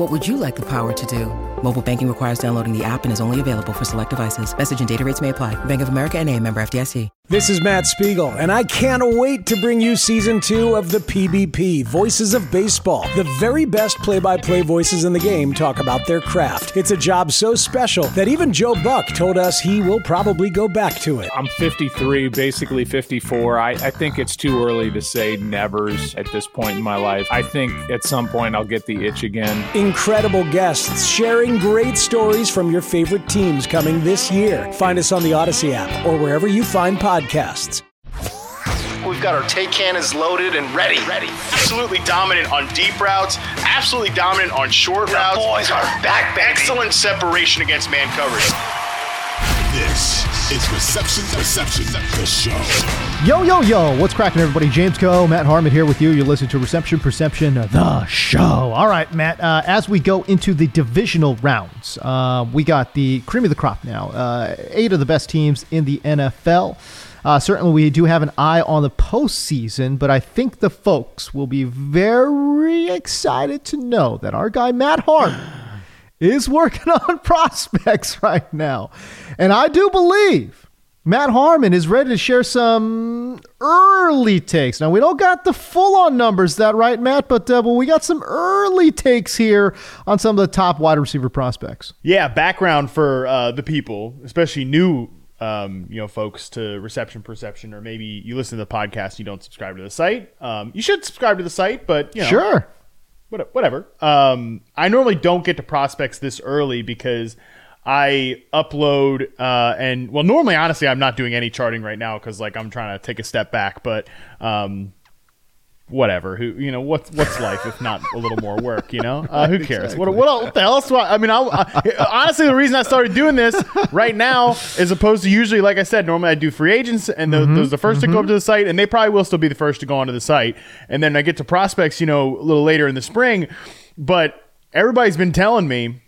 What would you like the power to do? Mobile banking requires downloading the app and is only available for select devices. Message and data rates may apply. Bank of America and a member FDIC. This is Matt Spiegel, and I can't wait to bring you season two of the PBP Voices of Baseball. The very best play by play voices in the game talk about their craft. It's a job so special that even Joe Buck told us he will probably go back to it. I'm 53, basically 54. I, I think it's too early to say nevers at this point in my life. I think at some point I'll get the itch again. Incredible guests sharing great stories from your favorite teams coming this year. Find us on the Audacy app or wherever you find podcasts. We've got our take cannons loaded and ready. Ready. Absolutely dominant on deep routes. Absolutely dominant on short the routes. Boys are back, baby. Excellent separation against man coverage. This is Reception Perception, the show. Yo, yo, yo. What's cracking, everybody? James Koh, Matt Harmon here with you. You're listening to Reception Perception, the show. All right, Matt, uh, as we go into the divisional rounds, uh, we got the cream of the crop now. Uh, eight of the best teams in the NFL. Uh, certainly, we do have an eye on the postseason, but I think the folks will be very excited to know that our guy Matt Harmon is working on prospects right now. And I do believe Matt Harmon is ready to share some early takes. Now, we don't got the full on numbers, that right, Matt? But, uh, but we got some early takes here on some of the top wide receiver prospects. Yeah, background for uh, the people, especially new um, you know, folks to Reception Perception, or maybe you listen to the podcast, you don't subscribe to the site. Um, you should subscribe to the site, but you know, sure, whatever. Um, I normally don't get to prospects this early because I upload uh, and well, normally, honestly, I'm not doing any charting right now because like I'm trying to take a step back, but um, whatever. Who you know what's what's life if not a little more work? You know, uh, who cares? Exactly. What, what, what the hell else? I mean, I, I, honestly, the reason I started doing this right now, as opposed to usually, like I said, normally I do free agents, and the, Mm-hmm. those are the 1st to go up to the site, and they probably will still be the first to go onto the site, and then I get to prospects, you know, a little later in the spring, but everybody's been telling me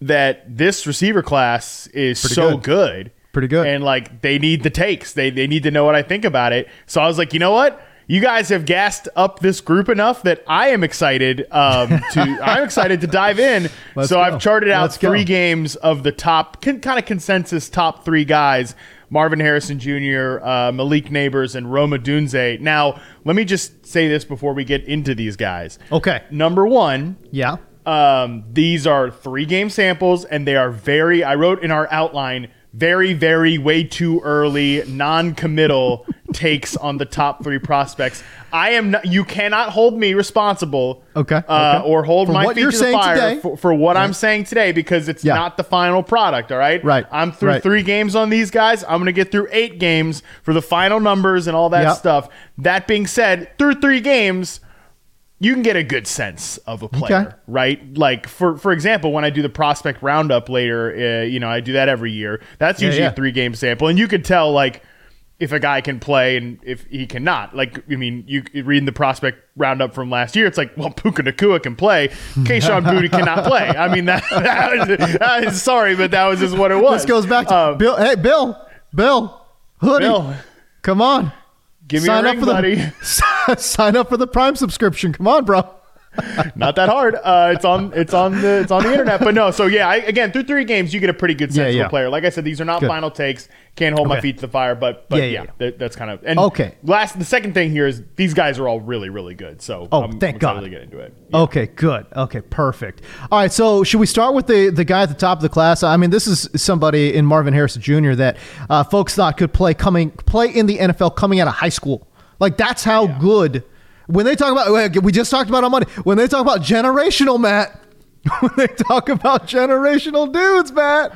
that this receiver class is Pretty so good. good. Pretty good. And like they need the takes. They they need to know what I think about it. So I was like, you know what? You guys have gassed up this group enough that I am excited um, to. I'm excited to dive in. Let's so go. I've charted out Let's go. three games of the top con- kind of consensus top three guys: Marvin Harrison Jr., uh, Malik Nabers, and Rome Odunze. Now, let me just say this before we get into these guys. Okay. Number one, Yeah. Um, these are three game samples, and they are very. I wrote in our outline very, very way too early, non-committal takes on the top three prospects. I am. Not, you cannot hold me responsible. Okay, Uh, okay. or hold For my feet to the fire today. for, for what I'm saying today because it's Yeah. not the final product. All right. Right, I'm through right. three games on these guys. I'm going to get through eight games for the final numbers and all that Yep. stuff. That being said, through three games you can get a good sense of a player, Okay. right? Like for for example, when I do the prospect roundup later, uh, you know, I do that every year. That's Yeah, usually yeah. a three game sample, and you could tell like if a guy can play and if he cannot. Like I mean, you reading the prospect roundup from last year, it's like well, Puka Nacua can play, Kayshon Boutte cannot play. I mean, that, that, was, that was- sorry, but that was just what it was. This goes back to Um, Bill. Hey, Bill. Bill. Hoodie. Bill, Come on. Give me Sign a up ring, for the- buddy. Sign up for the Prime subscription. Come on, bro. Not that hard. Uh, it's on it's on the it's on the internet. But no, so yeah, I, again through three games you get a pretty good sense Yeah, of yeah. a player. Like I said, these are not Good. final takes. Can't hold my feet to the fire. But but Yeah, yeah, yeah, yeah. that- that's kind of and Okay. Last the second thing here is these guys are all really really good. So Oh, I'm, thank I'm God. to get into it. Okay, good. Okay, perfect. All right, so should we start with the the guy at the top of the class? I mean, this is somebody in Marvin Harrison Jr. that uh, folks thought could play coming play in the NFL coming out of high school. Like that's how good. When they talk about, we just talked about on Monday. When they talk about generational, Matt. When they talk about generational dudes, Matt,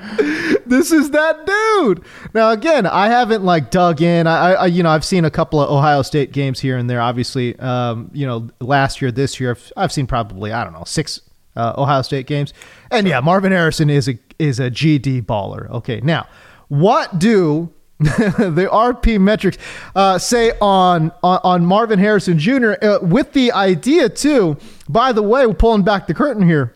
this is that dude. Now, again, I haven't like dug in. I, I you know, I've seen a couple of Ohio State games here and there. Obviously, um, you know, last year, this year, I've, I've seen probably I don't know six uh, Ohio State games, and yeah, Marvin Harrison is a is a GD baller. Okay, now what do the RP metrics uh, say on, on on Marvin Harrison Jr. Uh, with the idea too. By the way, we're pulling back the curtain here.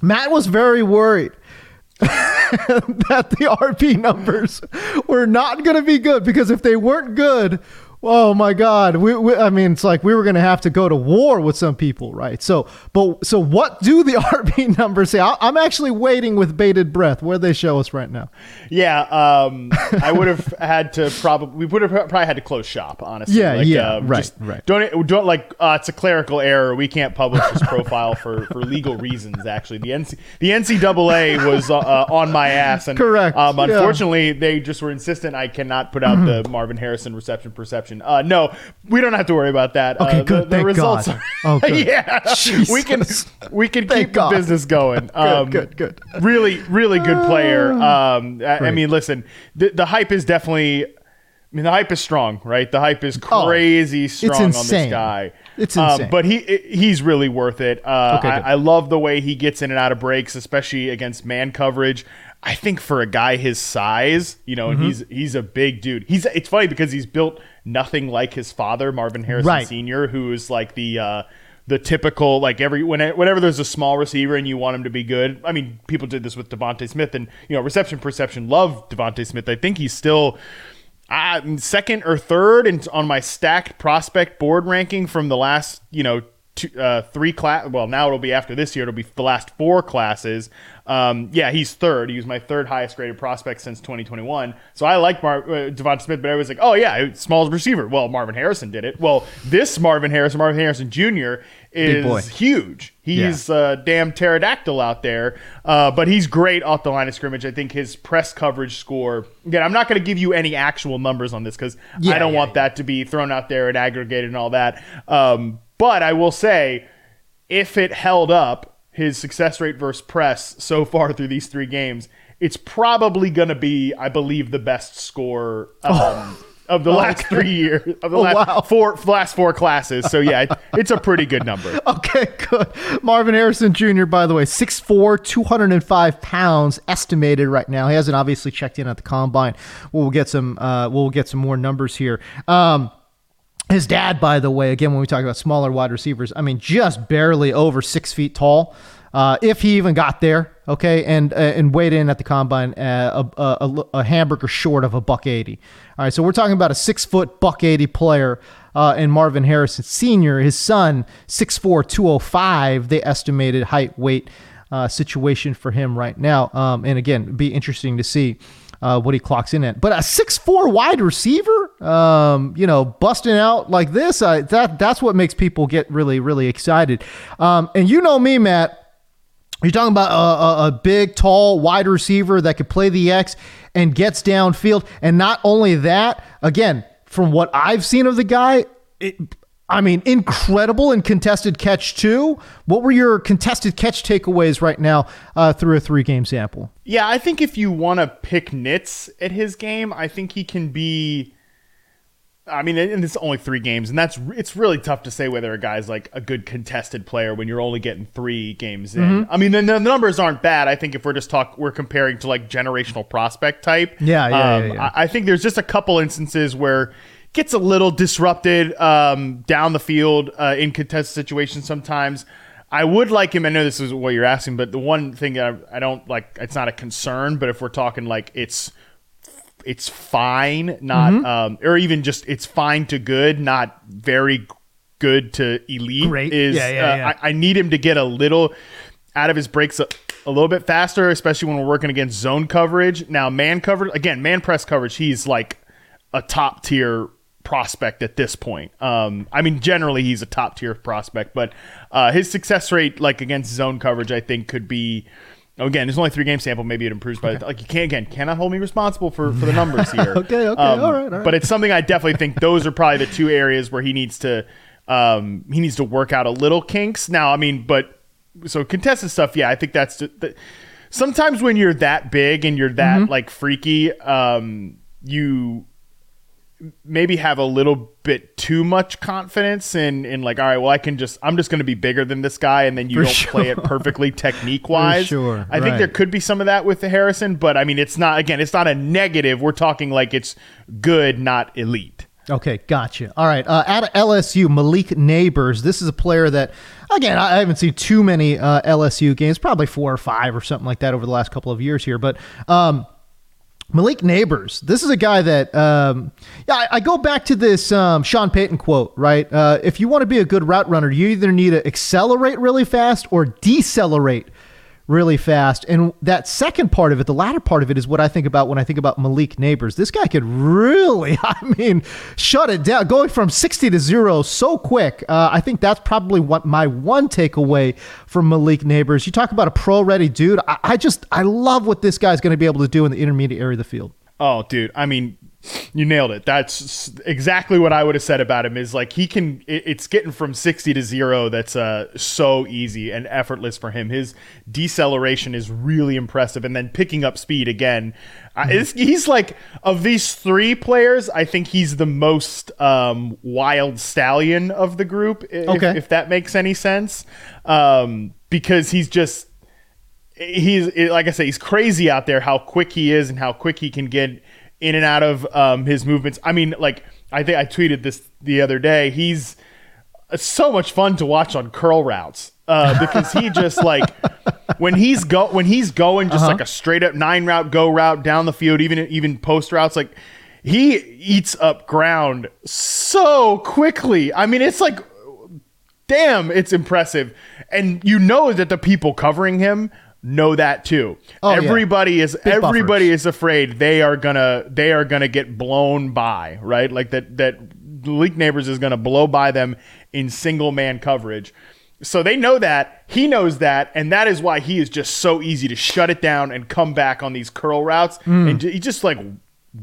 Matt was very worried that the RP numbers were not going to be good because if they weren't good, oh my God, we, we, I mean, it's like we were going to have to go to war with some people, right? So, but so what do the RP numbers say? I, I'm actually waiting with bated breath. Where they show us right now? Yeah, um, I would have had to probably we would have probably had to close shop. Honestly, Yeah, Like, yeah, um, right, just right. Don't don't like uh, it's a clerical error. We can't publish this profile for, for legal reasons. Actually, the NC, the NCAA was uh, uh, on my ass, and Correct, Um, yeah. unfortunately, they just were insistent. I cannot put out the Marvin Harrison reception perception. Uh, no, we don't have to worry about that. Okay, uh, good, The, the thank results. God. Are, Oh, good. yeah, we can we can Thank keep God. the business going. Um, good, good. Really, really good player. Um, I, I mean, listen, the, the hype is definitely. I mean, the hype is strong, right? The hype is crazy strong on this Oh, insane. guy. It's Um, insane. but he he's really worth it. Uh, Okay, I, good. I love the way he gets in and out of breaks, especially against man coverage. I think for a guy his size, you know, Mm-hmm. and he's he's a big dude. He's it's funny because he's built nothing like his father, Marvin Harrison Right. Sr., who is like the uh, the typical like every when, whenever there's a small receiver and you want him to be good. I mean, people did this with DeVonta Smith, and you know, reception perception love DeVonta Smith. I think he's still. Uh, second or third in, on my stacked prospect board ranking from the last, you know, two, uh, three class. Well, now it'll be after this year. It'll be the last four classes. Um, yeah, he's third. He was my third highest graded prospect since 2021. So I like Mar- uh, Devonta Smith, but I was like, oh yeah, small receiver. Well, Marvin Harrison did it. Well, this Marvin Harrison, Marvin Harrison Jr. Is huge. He's a damn pterodactyl out there, uh, but he's great off the line of scrimmage. I think his press coverage score. Again, I'm not going to give you any actual numbers on this because Yeah, I don't yeah, want that to be thrown out there and aggregated and all that. Um, but I will say, if it held up his success rate versus press so far through these three games, it's probably going to be, I believe, the best score. Um, Of the last three years, of the Oh, last wow. four last four classes, so yeah, it- it's a pretty good number. Okay, good. Marvin Harrison Jr., by the way, 6'4, 205 pounds estimated right now. He hasn't obviously checked in at the combine. We'll get some uh, we'll get some more numbers here. Um, his dad, by the way, again, when we talk about smaller wide receivers, I mean, just barely over six feet tall. Uh, if he even got there, okay, and uh, and weighed in at the combine uh, a, a, a, hamburger short of a buck eighty. All right, so we're talking about a six foot buck eighty player uh, in Marvin Harrison Sr. His son, 6'4", 205, They estimated height weight uh, situation for him right now. Um, and again, be interesting to see uh, what he clocks in at. But a six four wide receiver, um, you know, busting out like this, uh, that that's what makes people get really really excited. Um, and you know me, Matt. You're talking about a, a, a big, tall, wide receiver that could play the X and gets downfield. And not only that, again, from what I've seen of the guy, it, I mean, incredible in contested catch too. What were your contested catch takeaways right now uh, through a three game sample? Yeah, I think if you want to pick nits at his game, I think he can be. I mean, and it's only three games, and that's it's really tough to say whether a guy's like a good contested player when you're only getting three games in. Mm-hmm. I mean, the, the numbers aren't bad. I think if we're just talk, we're comparing to like generational prospect type. Yeah, yeah, um, yeah, yeah. I, I think there's just a couple instances where gets a little disrupted um, down the field uh, in contested situations sometimes. I would like him. I know this is what you're asking, but the one thing that I, I don't like, it's not a concern, but if we're talking like it's it's fine, not Mm-hmm. um, or even just it's fine to good, not very good to elite Great. is Yeah, yeah, uh, yeah. I, I need him to get a little out of his breaks a, a little bit faster, especially when we're working against zone coverage. Now, man coverage again, man press coverage. He's like a top tier prospect at this point. Um, I mean, generally he's a top tier prospect, but uh, his success rate, like against zone coverage, I think could be. Again, there's only three game sample. Maybe it improves, but like you can't again cannot hold me responsible for for the numbers here. Okay, okay, Um, all right, all right. But it's something I definitely think those are probably the two areas where he needs to um, he needs to work out a little kinks. Now, I mean, but so contested stuff, yeah, I think that's the, the, sometimes when you're that big and you're that Mm-hmm. like freaky, um, you maybe have a little bit too much confidence in in like all right well i can just i'm just going to be bigger than this guy and then you For don't play it perfectly technique wise sure, i think there could be some of that with the harrison but i mean it's not again it's not a negative we're talking like it's good not elite Okay, gotcha. All right. Uh, at LSU, Malik Nabers. This is a player that, again, I I haven't seen too many uh, LSU games, probably four or five or something like that over the last couple of years here. But um, Malik Nabers, this is a guy that, um, yeah, I, I go back to this um, Sean Payton quote, right? Uh, if you want to be a good route runner, you either need to accelerate really fast or decelerate really fast. And that second part of it, the latter part of it, is what I think about when I think about Malik Nabers. This guy could really, I mean, shut it down. Going from 60 to zero so quick. Uh, I think that's probably what my one takeaway from Malik Nabers. You talk about a pro ready dude. I, I just, I love what this guy's going to be able to do in the intermediate area of the field. Oh, dude. I mean, you nailed it. That's exactly what I would have said about him. Is like he can. It's getting from sixty to zero. That's uh so easy and effortless for him. His deceleration is really impressive, and then picking up speed again. I he's like of these three players. I think he's the most um, wild stallion of the group. If, Okay. if that makes any sense, um, because he's just he's like I say, he's crazy out there. How quick he is and how quick he can get in and out of um, his movements. I mean, like I think I tweeted this the other day. He's so much fun to watch on curl routes uh, because he just like when he's go when he's going just like a straight up nine route go route down the field, even even post routes like. He eats up ground so quickly. I mean, it's like damn, it's impressive. And you know that the people covering him know that too. Oh, yeah. everybody is Big everybody buffers. is afraid they are gonna they are gonna get blown by, right? Like that that Leak Nabers is gonna blow by them in single man coverage. So they know that. He knows that, and that is why he is just so easy to shut it down and come back on these curl routes. Hmm. And he just like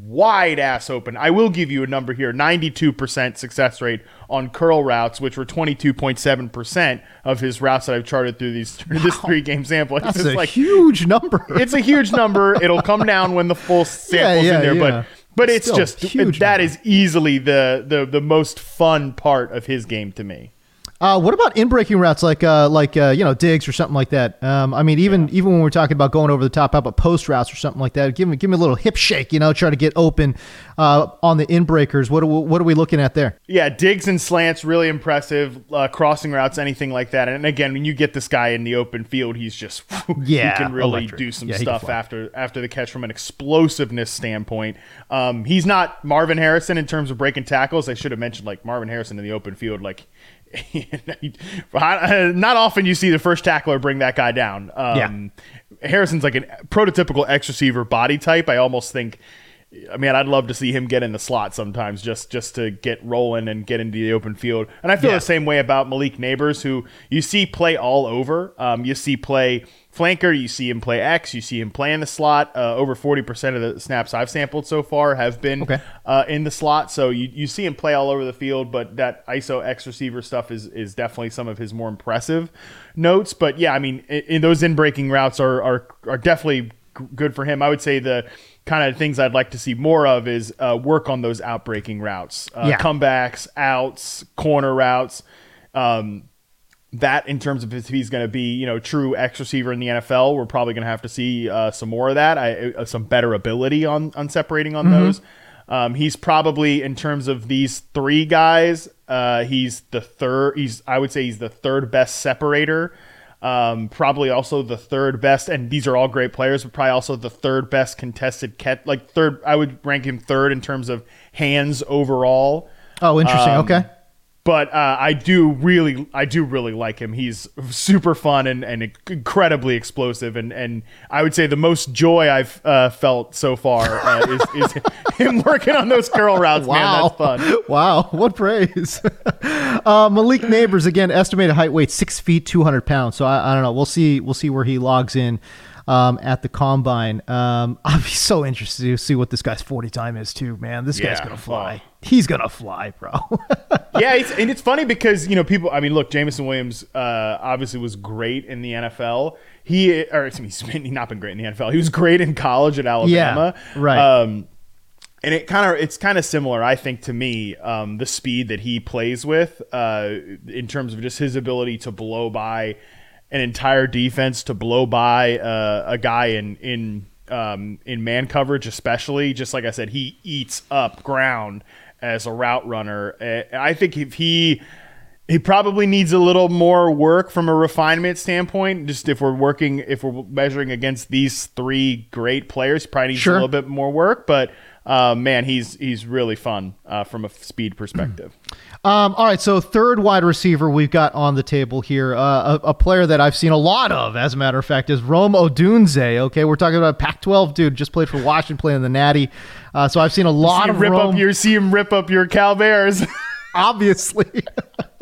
wide ass open. I will give you a number here 92% success rate on curl routes, which were 22.7% of his routes that I've charted through these this three game sample. It's That's a like huge number. it's a huge number. It'll come down when the full sample's yeah, in there, yeah. but but it's just huge that number. is easily the, the the most fun part of his game to me. Uh, what about in breaking routes like uh, like uh, you know digs or something like that? Um, I mean, even even when we're talking about going over the top, how about post routes or something like that? Give me give me a little hip shake, you know, try to get open uh, on the in breakers. What are, we- what are we looking at there? Yeah, digs and slants really impressive. Uh, crossing routes, anything like that. And again, when you get this guy in the open field, he's just Yeah, he can really electric. do some Yeah, stuff after after the catch from an explosiveness standpoint. Um, he's not Marvin Harrison in terms of breaking tackles. I should have mentioned like Marvin Harrison in the open field, like. not often you see the first tackler bring that guy down. Um, Harrison's like a prototypical X receiver body type. I almost think I mean, I'd love to see him get in the slot sometimes, just just to get rolling and get into the open field. And I feel Yeah. the same way about Malik Nabers, who you see play all over. Um, you see play flanker, you see him play X, you see him play in the slot. Uh, over forty percent of the snaps I've sampled so far have been Okay. uh, in the slot. So you, you see him play all over the field, but that ISO X receiver stuff is is definitely some of his more impressive notes. But yeah, I mean, in, in those in breaking routes are are are definitely good for him. I would say the kind of things I'd like to see more of is uh, work on those outbreaking routes, uh, Yeah. comebacks, outs, corner routes. Um, that in terms of if he's going to be, you know, true X receiver in the NFL, we're probably going to have to see uh, some more of that. I, uh, some better ability on on separating on those. Um, he's probably in terms of these three guys, uh, he's the third. He's I would say he's the third best separator. Um, probably also the third best, and these are all great players, but probably also the third best contested catch. Like third, I would rank him third in terms of hands overall. Oh, interesting. Um, okay. But uh, I do really, I do really like him. He's super fun and, and incredibly explosive, and, and I would say the most joy I've uh, felt so far uh, is, is him working on those curl routes. Man, Wow. that's fun. Wow, what praise. uh, Malik Nabers, again, estimated height weight, six feet, 200 pounds. So I, I don't know. We'll see. We'll see where he logs in um, at the combine. Um, I'll be so interested to see what this guy's 40 time is, too, man. This guy's going to fly. He's going to fly, bro. yeah, it's, and it's funny because you know people. I mean, look, Jameson Williams uh, obviously was great in the NFL. He or excuse me, he's been- he's not been great in the NFL. He was great in college at Alabama. right. Um, and it kind of it's kind of similar, I think, to me, um, the speed that he plays with, uh, in terms of just his ability to blow by an entire defense, to blow by uh, a guy in in um, in man coverage, especially. Just like I said, he eats up ground as a route runner. Uh, I think if he he probably needs a little more work from a refinement standpoint. Just if we're working, if we're measuring against these three great players, probably needs Sure. a little bit more work. But uh, man, he's he's really fun uh, from a speed perspective. Um, all right, so third wide receiver we've got on the table here, uh, a, a player that I've seen a lot of, as a matter of fact, is Rome Odunze. Okay, we're talking about a Pac-12 dude, just played for Washington, playing the Natty. Uh, so I've seen a lot of rip Rome. up your see him rip up your Cal Bears. obviously.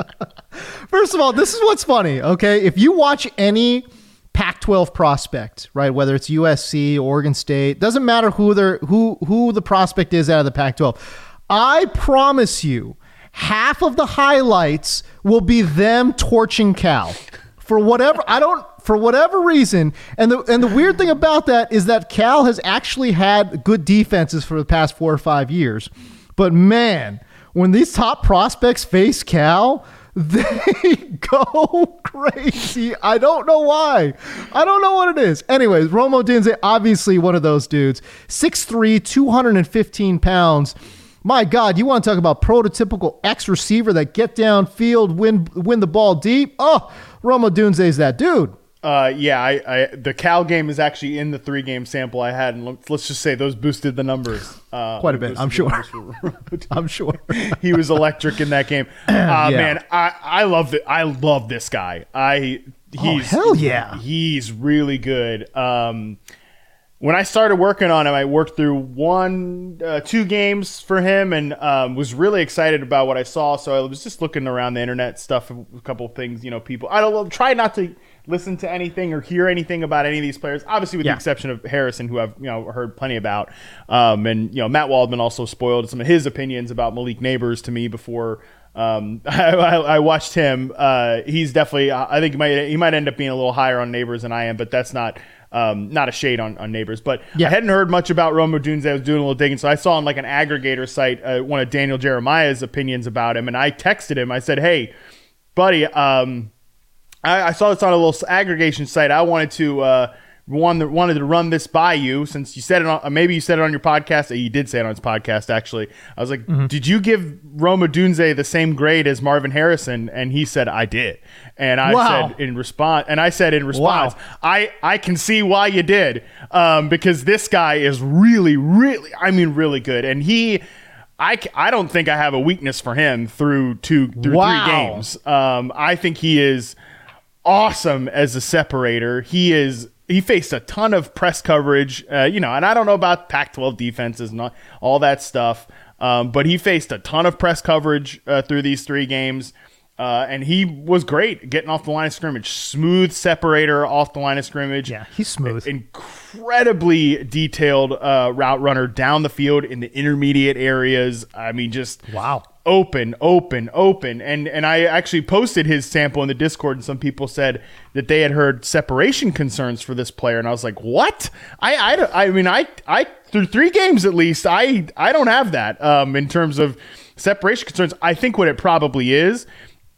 First of all, this is what's funny, okay? If you watch any Pac 12 prospect, right, whether it's USC, Oregon State, doesn't matter who they're who who the prospect is out of the Pac 12. I promise you, half of the highlights will be them torching Cal. For whatever I don't for whatever reason, and the and the weird thing about that is that Cal has actually had good defenses for the past four or five years. But man, when these top prospects face Cal, they go crazy. I don't know why. I don't know what it is. Anyways, Rome Odunze, obviously one of those dudes. 6'3, 215 pounds. My God, you want to talk about prototypical X receiver that get downfield, win win the ball deep? Oh, Rome Odunze is that dude. Uh, yeah, I, I the Cal game is actually in the three game sample I had, and let's, let's just say those boosted the numbers uh, Quite a bit, I'm sure. numbers for Romo I'm sure. he was electric in that game. Uh, Yeah. Man, I I love it. I love this guy. I he's Oh, hell yeah. he's really good. Um, when I started working on him, I worked through one, uh, two games for him, and um, was really excited about what I saw. So I was just looking around the internet stuff, a couple things, you know, people. I don't try not to listen to anything or hear anything about any of these players. Obviously, with Yeah. the exception of Harrison, who I've you know heard plenty about, um, and you know Matt Waldman also spoiled some of his opinions about Malik Nabers to me before. Um, I, I, I watched him. Uh, he's definitely. I think he might he might end up being a little higher on Nabers than I am, but that's not. Um, not a shade on, on Nabers, but Yeah. I hadn't heard much about Rome Odunze. I was doing a little digging, so I saw on like an aggregator site uh, one of Daniel Jeremiah's opinions about him, and I texted him. I said, "Hey, buddy, um, I, I saw this on a little aggregation site. I wanted to uh, one wanted to run this by you since you said it on maybe you said it on your podcast. Uh, You did say it on his podcast actually. I was like, did you give Rome Odunze the same grade as Marvin Harrison? And he said I did. And I Wow. said in response, and I said in response, Wow. I I can see why you did, um, because this guy is really really I mean really good, and he. I, I don't think I have a weakness for him through two through Wow. three games. Um, I think he is awesome as a separator. He is he faced a ton of press coverage, uh, you know, and I don't know about Pac-12 defenses and all, all that stuff, um, but he faced a ton of press coverage uh, through these three games. Uh, and he was great getting off the line of scrimmage, smooth separator off the line of scrimmage. Yeah, he's smooth. Incredibly detailed uh, route runner down the field in the intermediate areas. I mean, just Wow. open, open, open. And and I actually posted his sample in the Discord, and some people said that they had heard separation concerns for this player, and I was like, what? I I, I mean, I I through three games at least, I I don't have that um, in terms of separation concerns. I think what it probably is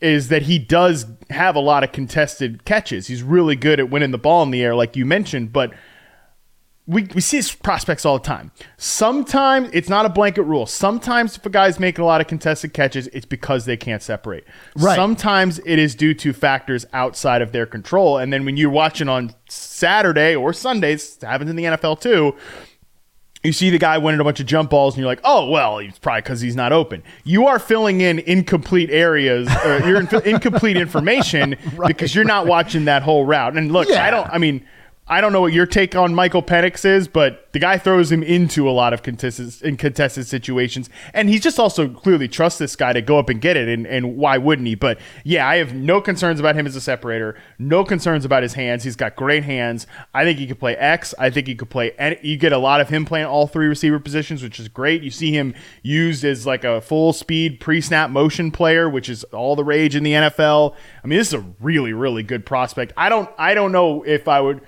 is that he does have a lot of contested catches. He's really good at winning the ball in the air, like you mentioned, but we, we see his prospects all the time. Sometimes it's not a blanket rule. Sometimes if a guy's making a lot of contested catches, it's because they can't separate. Right. Sometimes it is due to factors outside of their control. And then when you're watching on Saturday or Sundays, it happens in the NFL too, you see the guy winning a bunch of jump balls and you're like, oh, well, it's probably because he's not open. You are filling in incomplete areas, or you're in, incomplete information right, because you're not watching that whole route. And look, yeah. I don't, I mean, I don't know what your take on Michael Penix is, but the guy throws him into a lot of contested, in contested situations. And he just also clearly trusts this guy to go up and get it. And, and why wouldn't he? But yeah, I have no concerns about him as a separator, no concerns about his hands. He's got great hands. I think he could play X. I think he could play, and you get a lot of him playing all three receiver positions, which is great. You see him used as like a full speed pre snap motion player, which is all the rage in the NFL. I mean, this is a really, really good prospect. I don't, I don't know if I would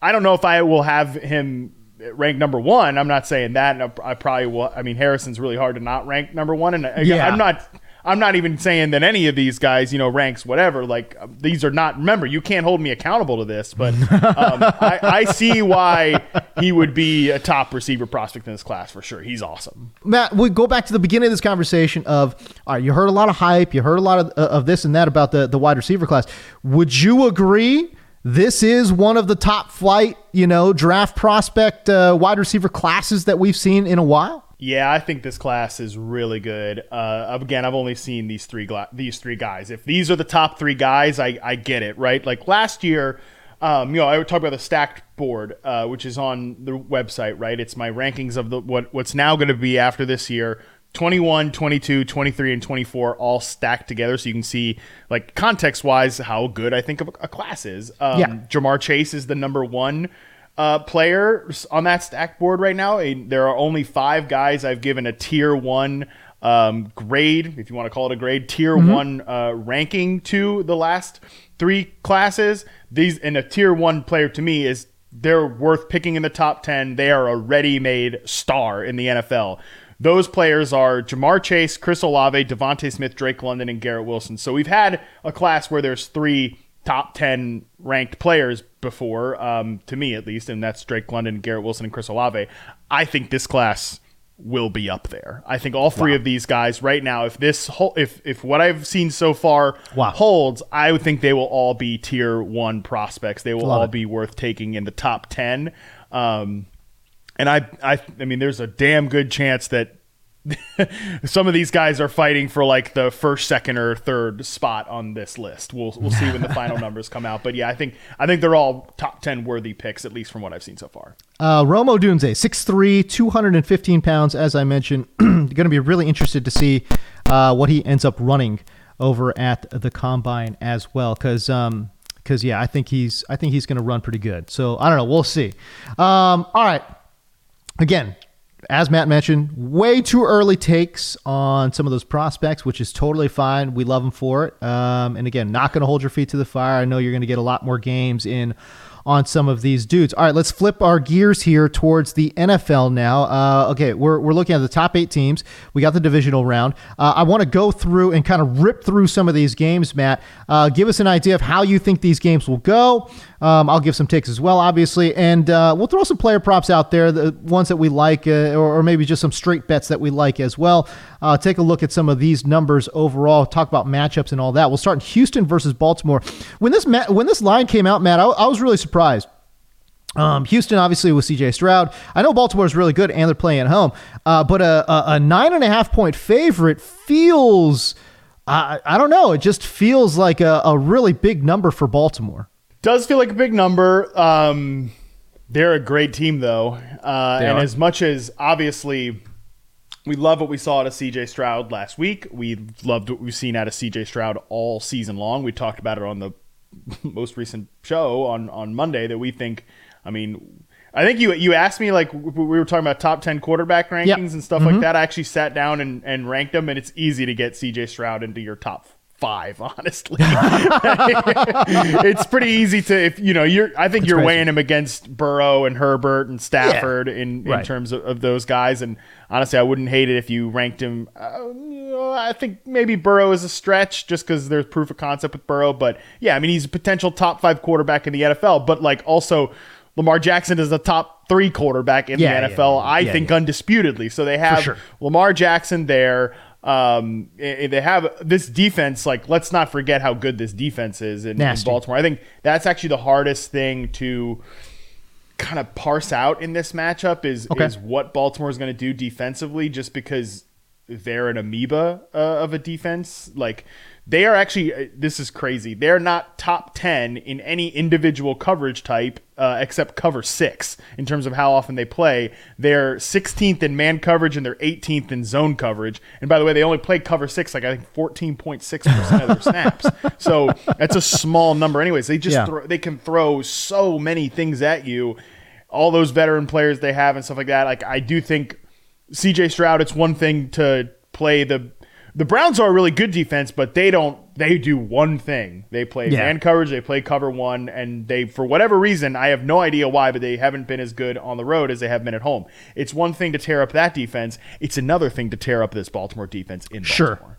I don't know if I will have him ranked number one. I'm not saying that. I probably will. I mean, Harrison's really hard to not rank number one, and yeah. I'm not. I'm not even saying that any of these guys, you know, ranks whatever. Like these are not. Remember, you can't hold me accountable to this, but um, I, I, see why he would be a top receiver prospect in this class for sure. He's awesome. Matt, we go back to the beginning of this conversation. Of all right, you heard a lot of hype, you heard a lot of, of this and that about the the wide receiver class. Would you agree? This is one of the top flight, you know, draft prospect uh, wide receiver classes that we've seen in a while. Yeah, I think this class is really good. Uh, again, I've only seen these three gla- these three guys. If these are the top three guys, I, I get it, right? Like last year, um, you know, I would talk about the stacked board, uh, which is on the website, right? It's my rankings of the what what's now going to be after this year 21, 22, 23, and 24 all stacked together. So you can see, like, context wise, how good I think of a class is. Um, yeah. Ja'Marr Chase is the number one uh, player on that stack board right now. There are only five guys I've given a tier one um, grade, if you want to call it a grade, tier mm-hmm. one uh, ranking to the last three classes. These, and a tier one player to me is they're worth picking in the top 10. They are a ready made star in the NFL. Those players are Ja'Marr Chase, Chris Olave, DeVonta Smith, Drake London, and Garrett Wilson. So we've had a class where there's three top 10 ranked players before, um, to me at least, and that's Drake London, Garrett Wilson, and Chris Olave. I think this class will be up there. I think all three wow. of these guys right now, if this whole, if if what I've seen so far wow. holds, I would think they will all be tier one prospects. They will Love all it. be worth taking in the top ten. Um, and I, I, I mean, there's a damn good chance that some of these guys are fighting for like the first, second, or third spot on this list. We'll we'll see when the final numbers come out. But yeah, I think I think they're all top ten worthy picks, at least from what I've seen so far. Uh, Rome Odunze, 6'3", 215 pounds, as I mentioned. going to be really interested to see uh, what he ends up running over at the combine as well, because. Um, because yeah, I think he's I think he's going to run pretty good. So I don't know. We'll see. Um, all right, again, as Matt mentioned, way too early takes on some of those prospects, which is totally fine. We love them for it. Um, and again, not going to hold your feet to the fire. I know you're going to get a lot more games in on some of these dudes. All right, let's flip our gears here towards the NFL now. Uh, okay, we're, we're looking at the top eight teams. We got the divisional round. Uh, I want to go through and kind of rip through some of these games, Matt. Uh, give us an idea of how you think these games will go. Um, I'll give some takes as well, obviously, and uh, we'll throw some player props out there, the ones that we like, uh, or, or, maybe just some straight bets that we like as well. Uh, take a look at some of these numbers overall. Talk about matchups and all that. We'll start in Houston versus Baltimore. When this ma- when this line came out, Matt, I, I was really surprised. Um, Houston, obviously, with CJ Stroud. I know Baltimore is really good and they're playing at home, uh, but a, a, a, nine and a half point favorite feels, I, I don't know, it just feels like a, a really big number for Baltimore. Does feel like a big number. Um, they're a great team, though. Uh, and are. as much as obviously we love what we saw out of CJ Stroud last week, we loved what we've seen out of CJ Stroud all season long. We talked about it on the most recent show on, on Monday that we think, I mean, I think you you asked me like we were talking about top ten quarterback rankings yep. and stuff mm-hmm. like that. I actually sat down and, and ranked them, and it's easy to get CJ Stroud into your top five, honestly. it's pretty easy to if you know you're. I think That's you're crazy. weighing him against Burrow and Herbert and Stafford yeah. in in right. terms of, of, those guys. And honestly, I wouldn't hate it if you ranked him. Uh, I think maybe Burrow is a stretch just because there's proof of concept with Burrow. But yeah, I mean he's a potential top five quarterback in the NFL. But like also. Lamar Jackson is a top three quarterback in yeah, the NFL, yeah, I think, undisputedly. So they have sure. Lamar Jackson there. Um, they have this defense. Like, let's not forget how good this defense is in, in, Baltimore. I think that's actually the hardest thing to kind of parse out in this matchup is Okay. is what Baltimore is going to do defensively, just because they're an amoeba uh, of a defense. Like they are actually, uh, this is crazy. They're not top ten in any individual coverage type uh, except cover six in terms of how often they play. They're 16th in man coverage and they're 18th in zone coverage. And by the way, they only play cover six like I think 14.6 percent of their snaps. So that's a small number. Anyways, they just Yeah. throw, they can throw so many things at you. All those veteran players they have and stuff like that. Like I do think CJ Stroud, it's one thing to play the the Browns are a really good defense, but they don't they do one thing. They play Yeah. man coverage, they play cover one, and they for whatever reason, I have no idea why, but they haven't been as good on the road as they have been at home. It's one thing to tear up that defense, it's another thing to tear up this Baltimore defense in Sure.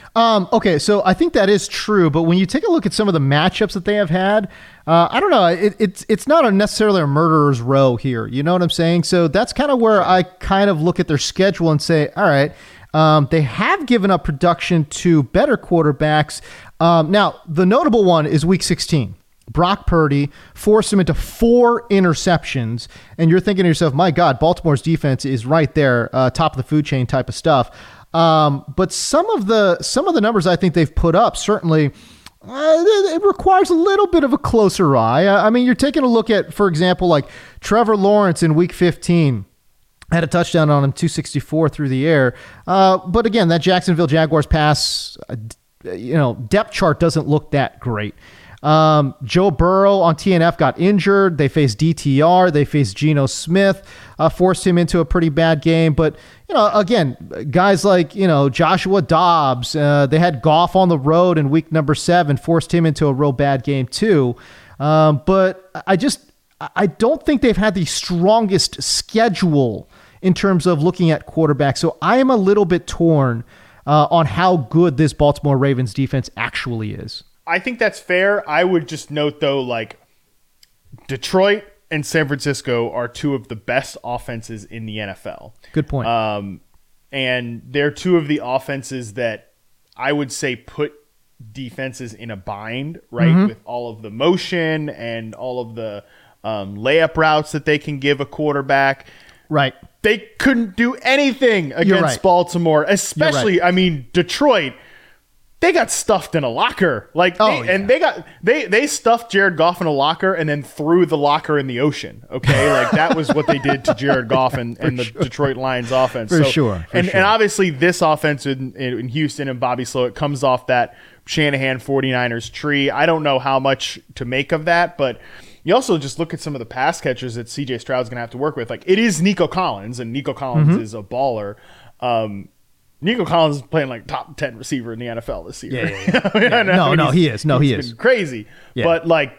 Um, okay, so I think that is true, but when you take a look at some of the matchups that they have had, uh, I don't know. It, it's it's not a necessarily a murderer's row here. You know what I'm saying? So that's kind of where I kind of look at their schedule and say, all right, um, they have given up production to better quarterbacks. Um, now, the notable one is Week 16. Brock Purdy forced him into four interceptions, and you're thinking to yourself, "My God, Baltimore's defense is right there, uh, top of the food chain type of stuff." Um, but some of the some of the numbers I think they've put up certainly uh, it it requires a little bit of a closer eye. I I mean, you're taking a look at, for example, like Trevor Lawrence in Week 15 had a touchdown on him, 264 through the air. Uh, but again, that Jacksonville Jaguars pass, uh, you know, depth chart doesn't look that great. Um, Joe Burrow on TNF got injured. They faced DTR. They faced Geno Smith, uh, forced him into a pretty bad game. But you know, again, guys like you know Joshua Dobbs, uh, they had Goff on the road in week number seven, forced him into a real bad game too. Um, but I just I don't think they've had the strongest schedule in terms of looking at quarterbacks. So I am a little bit torn uh, on how good this Baltimore Ravens defense actually is. I think that's fair. I would just note though, like Detroit and San Francisco are two of the best offenses in the NFL. Good point. Um, and they're two of the offenses that I would say put defenses in a bind, right? Mm-hmm. With all of the motion and all of the um, layup routes that they can give a quarterback. right. They couldn't do anything against right. Baltimore, especially, I mean, Detroit. They got stuffed in a locker, like, Oh, they- and they got they they stuffed Jared Goff in a locker and then threw the locker in the ocean. Okay, like that was what they did to Jared Goff and, and the Detroit Lions offense. For So- sure, for and sure. and obviously this offense in, in Houston and Bobby Slowik comes off that Shanahan 49ers tree. I don't know how much to make of that, but you also just look at some of the pass catchers that CJ Stroud's going to have to work with. Like it is Nico Collins, and Nico Collins Mm-hmm. is a baller. Um, Nico Collins is playing like top 10 receiver in the NFL this year. Yeah, yeah, I No, mean, no, he is. No, he is. been crazy. Yeah. But like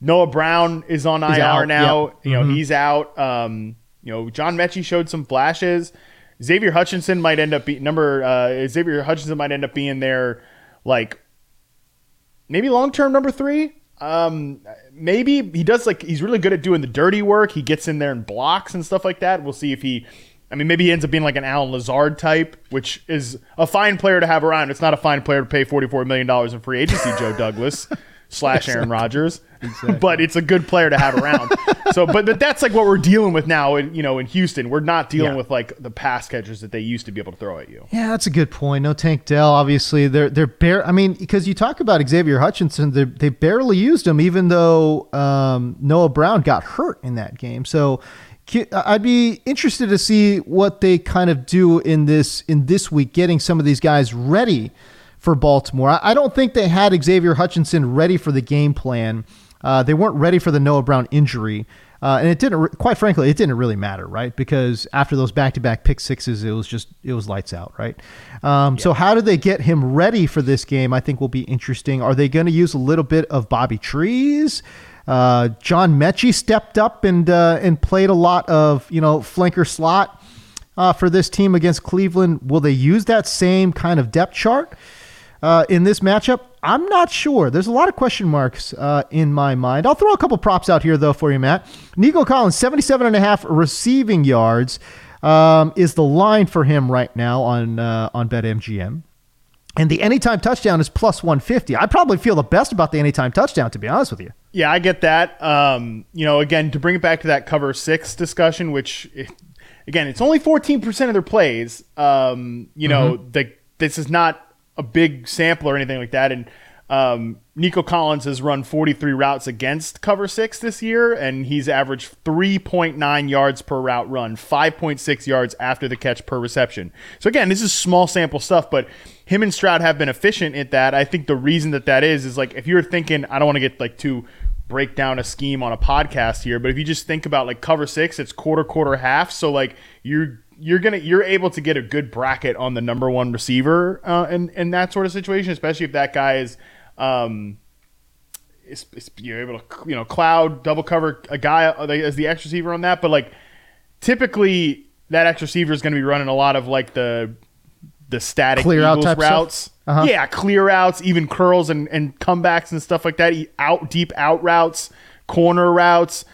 Noah Brown is on IR out, now. yep. Mm-hmm. You know, he's out. Um, you know, John Metchie showed some flashes. Xavier Hutchinson might end up being number uh, Xavier Hutchinson might end up being there like maybe long term number three. Um, maybe he does like he's really good at doing the dirty work. He gets in there and blocks and stuff like that. We'll see if he. I mean, maybe he ends up being like an Allen Lazard type, which is a fine player to have around. It's not a fine player to pay forty four million dollars in free agency, Joe Douglas. slash Aaron Rodgers, but it's a good player to have around. so, but but that's like what we're dealing with now. In you know, in Houston, we're not dealing Yeah. with like the pass catchers that they used to be able to throw at you. Yeah, that's a good point. No Tank Dell, obviously they're they're bare. I mean, because you talk about Xavier Hutchinson, they they barely used him, even though um, Noah Brown got hurt in that game. So I'd be interested to see what they kind of do in this in this week, getting some of these guys ready for Baltimore. I, don't think they had Xavier Hutchinson ready for the game plan. Uh, they weren't ready for the Noah Brown injury. Uh, and it didn't, quite frankly, it didn't really matter, right? Because after those back-to-back pick sixes, it was just, it was lights out, right? Um, So how do they get him ready for this game? I think will be interesting. Are they going to use a little bit of Bobby Trees? Uh, John Metchie stepped up and uh, and played a lot of you know flanker slot uh, for this team against Cleveland. Will they use that same kind of depth chart uh, in this matchup? I'm not sure. There's a lot of question marks uh, in my mind. I'll throw a couple props out here, though, for you, Matt. Nico Collins, 77 and a half receiving yards um, is the line for him right now on, uh, on BetMGM. And the anytime touchdown is plus 150. I probably feel the best about the anytime touchdown, to be honest with you. Yeah, I get that. Um, you know, again, to bring it back to that cover six discussion, which, again, it's only 14% of their plays. Um, you know, the, this is not a big sample or anything like that. And um, Nico Collins has run 43 routes against cover six this year, and he's averaged 3.9 yards per route run, 5.6 yards after the catch per reception. So, again, this is small sample stuff, but him and Stroud have been efficient at that. I think the reason that that is is like if you're thinking, I don't want to get like too break down a scheme on a podcast here, but if you just think about like cover six, it's quarter, quarter, half. So like you're you're gonna you're able to get a good bracket on the number one receiver uh, in in that sort of situation, especially if that guy is. Um, is, is- you're able to you know cloud double cover a guy as the X receiver on that, but like typically that X receiver is going to be running a lot of like the the static Clear out Eagles type routes. Uh-huh. Yeah, clear outs, even curls and, and comebacks and stuff like that. Out deep out routes, corner routes.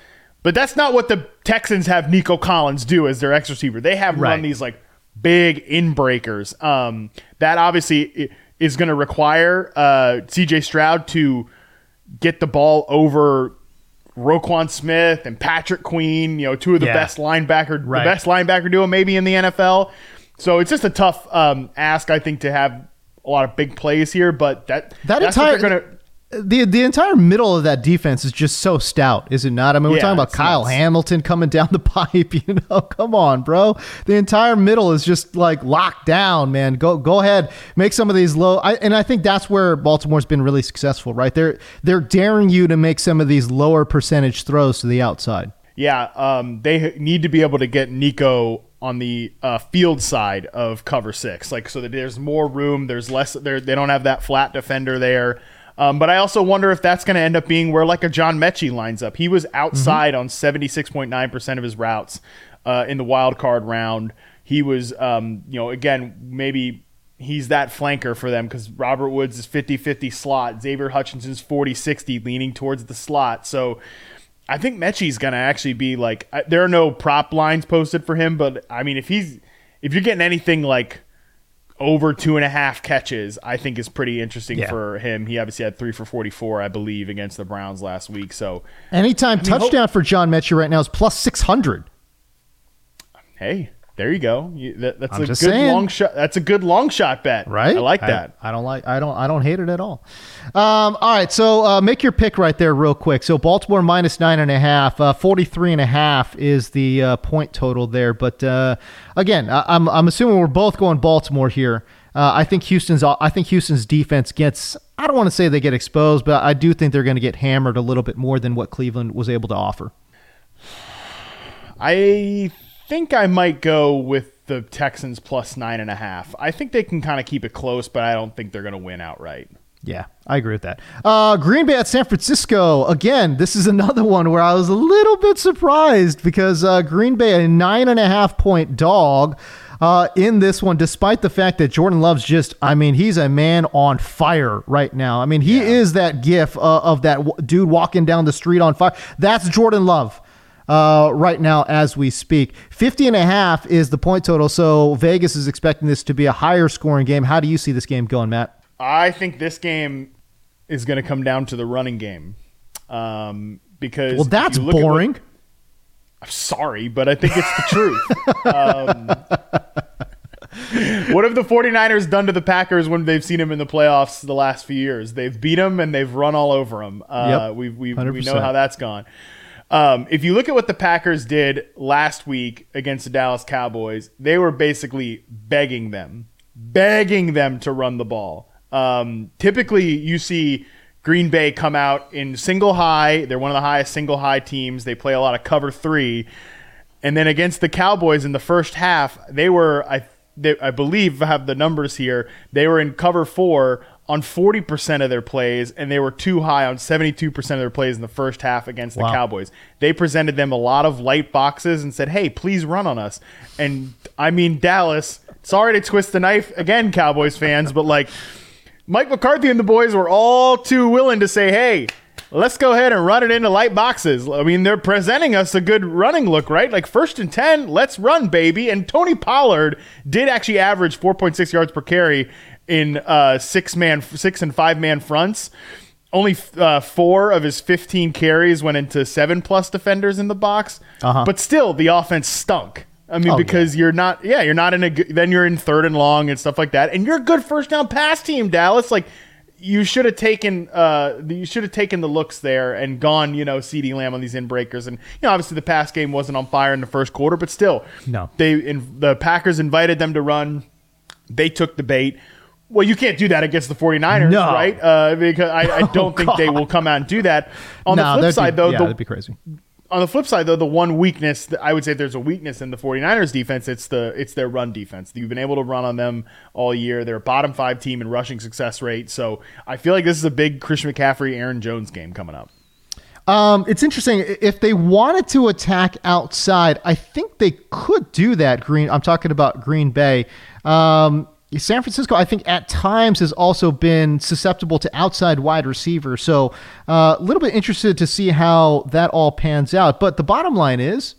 But that's not what the Texans have Nico Collins do as their X receiver. They have Right. run these like big in breakers. Um, that obviously is going to require uh, CJ Stroud to get the ball over Roquan Smith and Patrick Queen, you know, two of the Yeah. best linebacker, Right. the best linebacker duo maybe in the NFL. So it's just a tough um, ask, I think, to have a lot of big plays here. But that That that's entire gonna. the the entire middle of that defense is just so stout, is it not? I mean, we're Yeah, talking about Kyle nuts. Hamilton coming down the pipe. You know, come on, bro. The entire middle is just like locked down, man. Go go ahead, make some of these low. I, and I think that's where Baltimore's been really successful, right? They're they're daring you to make some of these lower percentage throws to the outside. Yeah, um, they need to be able to get Nico on the uh, field side of cover six, like so that there's more room. There's less. They don't have that flat defender there. Um, but I also wonder if that's going to end up being where like a John Metchie lines up. He was outside on 76.9 percent of his routes uh, in the wild card round. He was, um, you know, again maybe he's that flanker for them because Robert Woods is 50-50 slot. Xavier Hutchinson's 40-60 leaning towards the slot. So I think Metchie's going to actually be like I- there are no prop lines posted for him, but I mean if he's if you're getting anything like over two and a half catches, I think is pretty interesting Yeah. for him. He obviously had three for 44, I believe, against the Browns last week. So, Anytime mean, touchdown for John Metchie right now is plus six hundred. hey, there you go. You, that, that's I'm a good saying. long shot. That's a good long shot bet. right? I like that. I, don't like. I don't. I don't hate it at all. Um, all right, so uh, make your pick right there, real quick. So Baltimore minus nine and a half. Uh, Forty-three and a half is the uh, point total there. But uh, again, I, I'm I'm assuming we're both going Baltimore here. Uh, I think Houston's. I think Houston's defense gets. I don't want to say they get exposed, but I do think they're going to get hammered a little bit more than what Cleveland was able to offer. I think I might go with the Texans plus nine and a half. I think they can kind of keep it close, but I don't think they're going to win outright. Yeah, I agree with that. Uh, Green Bay at San Francisco. Again, this is another one where I was a little bit surprised because uh, Green Bay, a nine and a half point dog uh, in this one, despite the fact that Jordan Love's just, I mean, he's a man on fire right now. I mean, he is that gif uh, of that w- dude walking down the street on fire. That's Jordan Love. Uh, right now as we speak 50 and a half is the point total so vegas is expecting this to be a higher scoring game how do you see this game going matt I think this game is going to come down to the running game. Um, because Well, that's at what- boring. I'm sorry, but I think it's the truth. Um, what have the 49ers done to the Packers when they've seen them in the playoffs the last few years? They've beat them and they've run all over them. Uh, Yep, we we, we know how that's gone. Um, if you look at what the Packers did last week against the Dallas Cowboys, they were basically begging them, begging them to run the ball. Um, typically, you see Green Bay come out in single high. They're one of the highest single high teams. They play a lot of cover three. And then against the Cowboys in the first half, they were I they, I believe I have the numbers here. They were in cover 4 on 40% of their plays and they were too high on 72% of their plays in the first half against the Cowboys. They presented them a lot of light boxes and said, "Hey, please run on us." And I mean Dallas, sorry to twist the knife again Cowboys fans, but like Mike McCarthy and the boys were all too willing to say, "Hey, let's go ahead and run it into light boxes." I mean, they're presenting us a good running look, right? Like first and 10, let's run, baby. And Tony Pollard did actually average 4.6 yards per carry in uh, six man, six and five man fronts. Only uh, four of his 15 carries went into seven plus defenders in the box, Uh-huh. but still the offense stunk. I mean, Oh, because you're not, yeah, you're not in a, then you're in third and long and stuff like that, and you're a good first down pass team, Dallas. Like, you should have taken, uh, you should have taken the looks there and gone, you know, CeeDee Lamb on these in breakers, and you know, obviously the pass game wasn't on fire in the first quarter, but still, No. they, in, the Packers invited them to run, they took the bait. Well, you can't do that against the 49ers, No. right? Uh, because I, I don't Oh, think they will come out and do that. On No, the flip side, be, though, yeah, the, that'd be crazy. on the flip side though the one weakness that i would say there's a weakness in the 49ers defense it's the it's their run defense you've been able to run on them all year they're a bottom five team in rushing success rate so i feel like this is a big christian mccaffrey aaron jones game coming up Um, it's interesting. If they wanted to attack outside, I think they could do that. Green. I'm talking about Green Bay. Um, San Francisco, I think at times has also been susceptible to outside wide receivers. So uh, a little bit interested to see how that all pans out. But the bottom line is,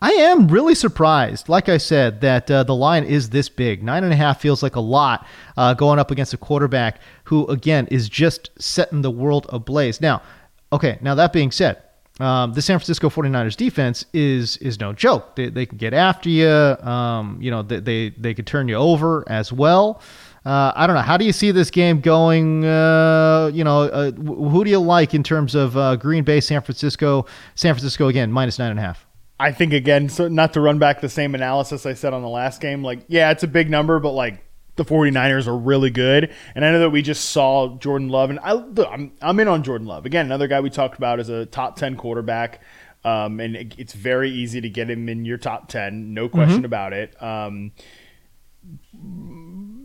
I am really surprised, like I said, that uh, the line is this big. Nine and a half feels like a lot uh, going up against a quarterback who, again, is just setting the world ablaze. Now, okay, now that being said, um, the San Francisco 49ers defense is is no joke. They, they can get after you. Um, you know, they, they, they could turn you over as well. Uh, I don't know. How do you see this game going? Uh, you know, uh, who do you like in terms of uh, Green Bay, San Francisco? San Francisco again, minus nine and a half. I think again, so not to run back the same analysis I said on the last game, like, yeah, it's a big number, but like the 49ers are really good. And I know that we just saw Jordan Love, and I, I'm, I'm in on Jordan Love. Again, another guy we talked about as a top 10 quarterback. Um, and it- it's very easy to get him in your top 10, no question about it. Um,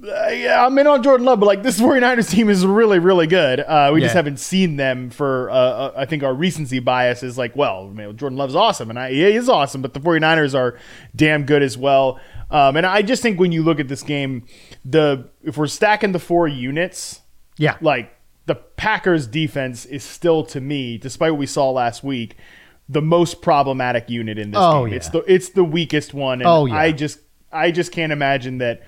yeah, I'm in on Jordan Love, but like this 49ers team is really, really good. Uh, we just haven't seen them for, uh, uh, I think our recency bias is like, well, Jordan Love's awesome, and I, he is awesome, but the 49ers are damn good as well. Um, and I just think when you look at this game, the if we're stacking the four units, Yeah. like the Packers defense is still to me, despite what we saw last week, the most problematic unit in this Oh, game. yeah. It's the it's the weakest one. And Oh, yeah. I just I just can't imagine that